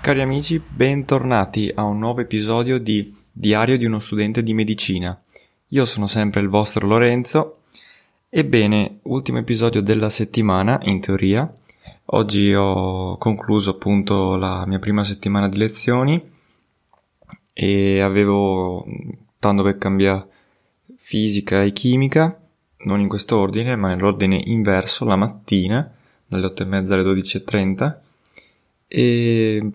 Cari amici, bentornati a un nuovo episodio di Diario di uno studente di medicina. Io sono sempre il vostro Lorenzo. Ebbene, ultimo episodio della settimana, in teoria. Oggi ho concluso appunto la mia prima settimana di lezioni e avevo tanto per cambiare fisica e chimica, non in questo ordine, ma nell'ordine inverso, la mattina, dalle 8 e mezza alle 12.30 e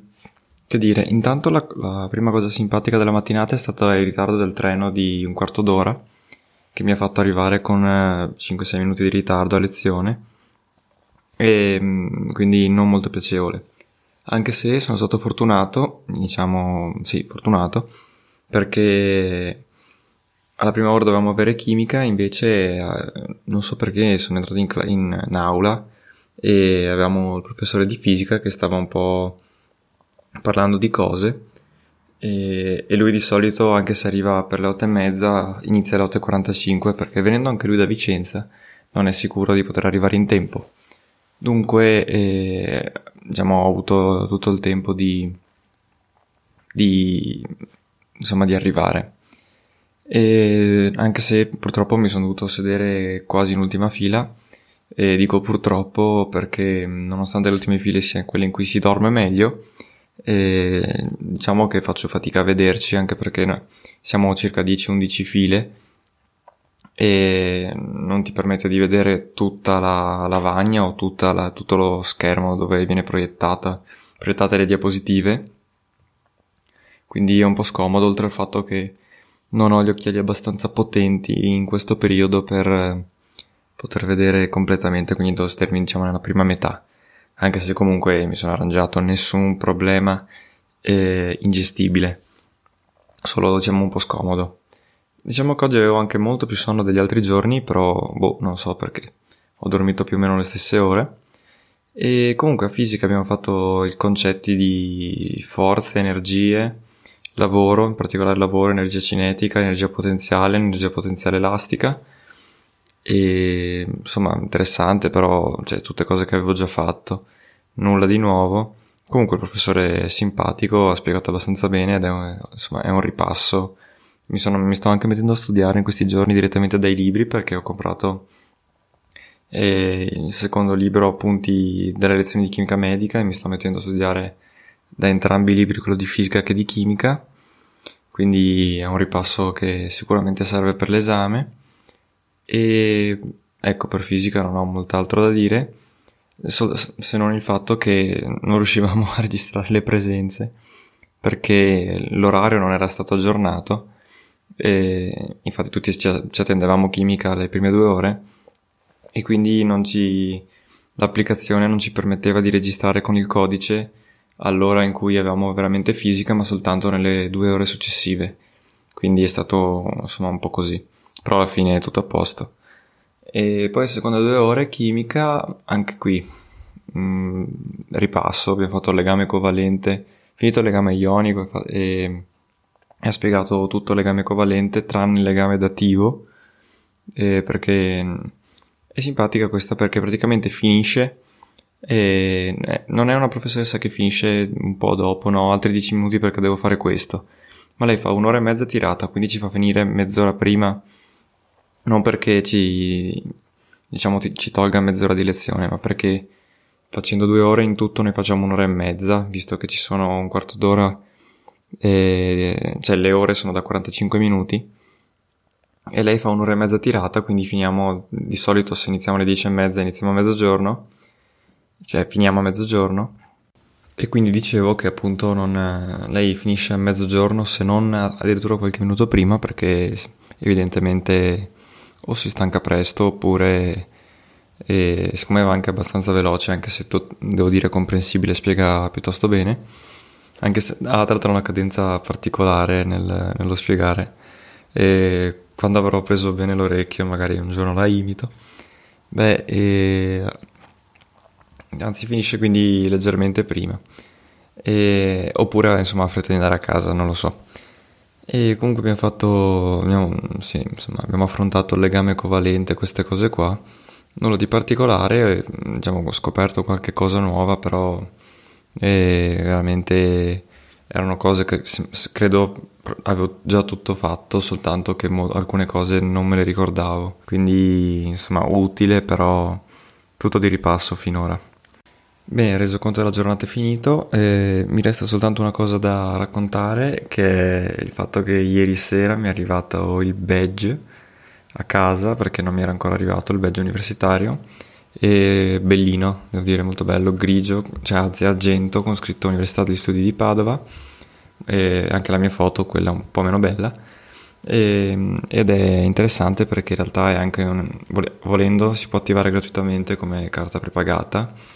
che dire, intanto la, la, prima cosa simpatica della mattinata è stata il ritardo del treno di un quarto d'ora, che mi ha fatto arrivare con 5-6 eh, minuti di ritardo a lezione, e mm, quindi non molto piacevole. Anche se sono stato fortunato, diciamo, sì, fortunato, perché alla prima ora dovevamo avere chimica, invece eh, non so perché sono entrato in, in, in aula e avevamo il professore di fisica che stava un po' parlando di cose e, e, lui di solito anche se arriva per le otto e mezza inizia alle 8.45 perché venendo anche lui da Vicenza non è sicuro di poter arrivare in tempo. Dunque eh, diciamo ho avuto tutto il tempo di, di insomma di arrivare. E anche se purtroppo mi sono dovuto sedere quasi in ultima fila e dico purtroppo perché nonostante le ultime file siano quelle in cui si dorme meglio e diciamo che faccio fatica a vederci anche perché siamo circa 10-11 file e non ti permette di vedere tutta la lavagna o la, tutto lo schermo dove viene proiettata, proiettate le diapositive. Quindi è un po' scomodo oltre al fatto che non ho gli occhiali abbastanza potenti in questo periodo per poter vedere completamente quindi devo sedermi diciamo nella prima metà anche se comunque mi sono arrangiato, nessun problema eh, ingestibile, solo diciamo un po' scomodo. Diciamo che oggi avevo anche molto più sonno degli altri giorni, però boh, non so perché. Ho dormito più o meno le stesse ore. E comunque a fisica abbiamo fatto i concetti di forze, energie, lavoro, in particolare lavoro, energia cinetica, energia potenziale, energia potenziale elastica e insomma interessante però cioè tutte cose che avevo già fatto. Nulla di nuovo. Comunque il professore è simpatico ha spiegato abbastanza bene ed è un, insomma è un ripasso. Mi, sono, mi sto anche mettendo a studiare in questi giorni direttamente dai libri perché ho comprato eh, il secondo libro appunti delle lezioni di chimica medica e mi sto mettendo a studiare da entrambi i libri quello di fisica che di chimica. Quindi è un ripasso che sicuramente serve per l'esame e ecco, per fisica non ho molt'altro da dire, se non il fatto che non riuscivamo a registrare le presenze perché l'orario non era stato aggiornato e infatti tutti ci attendevamo chimica le prime due ore e quindi non ci, l'applicazione non ci permetteva di registrare con il codice all'ora in cui avevamo veramente fisica ma soltanto nelle due ore successive. Quindi è stato insomma un po' così però alla fine è tutto a posto. E poi seconda due ore chimica, anche qui mh, mm, ripasso, abbiamo fatto il legame covalente, finito il legame ionico e, e ha spiegato tutto il legame covalente tranne il legame dativo eh, perché è simpatica questa perché praticamente finisce e eh, non è una professoressa che finisce un po' dopo, no, altri 10 minuti perché devo fare questo. Ma lei fa un'ora e mezza tirata, quindi ci fa finire mezz'ora prima, non perché ci, diciamo, ci tolga mezz'ora di lezione, ma perché facendo due ore in tutto ne facciamo un'ora e mezza, visto che ci sono un quarto d'ora, e, cioè le ore sono da 45 minuti e lei fa un'ora e mezza tirata, quindi finiamo di solito se iniziamo alle 10 e mezza iniziamo a mezzogiorno, cioè finiamo a mezzogiorno. E quindi dicevo che appunto non, lei finisce a mezzogiorno se non addirittura qualche minuto prima perché evidentemente o si stanca presto oppure e siccome va anche abbastanza veloce anche se to- devo dire comprensibile spiega piuttosto bene anche se ha tra l'altro una cadenza particolare nel, nello spiegare e quando avrò preso bene l'orecchio magari un giorno la imito. Beh, e... anzi finisce quindi leggermente prima. E... Oppure insomma ha fretta di andare a casa, non lo so. E comunque abbiamo fatto, abbiamo, sì, insomma, abbiamo affrontato il legame covalente, queste cose qua. Nulla di particolare, diciamo, ho scoperto qualche cosa nuova, però è veramente erano cose che credo avevo già tutto fatto, soltanto che mo- alcune cose non me le ricordavo. Quindi, insomma, utile, però tutto di ripasso finora. Bene, reso conto della giornata è finito, eh, mi resta soltanto una cosa da raccontare, che è il fatto che ieri sera mi è arrivato il badge a casa, perché non mi era ancora arrivato il badge universitario, e bellino, devo dire molto bello, grigio, cioè anzi argento con scritto Università degli Studi di Padova e anche la mia foto, quella un po' meno bella e, ed è interessante perché in realtà è anche un, volendo si può attivare gratuitamente come carta prepagata.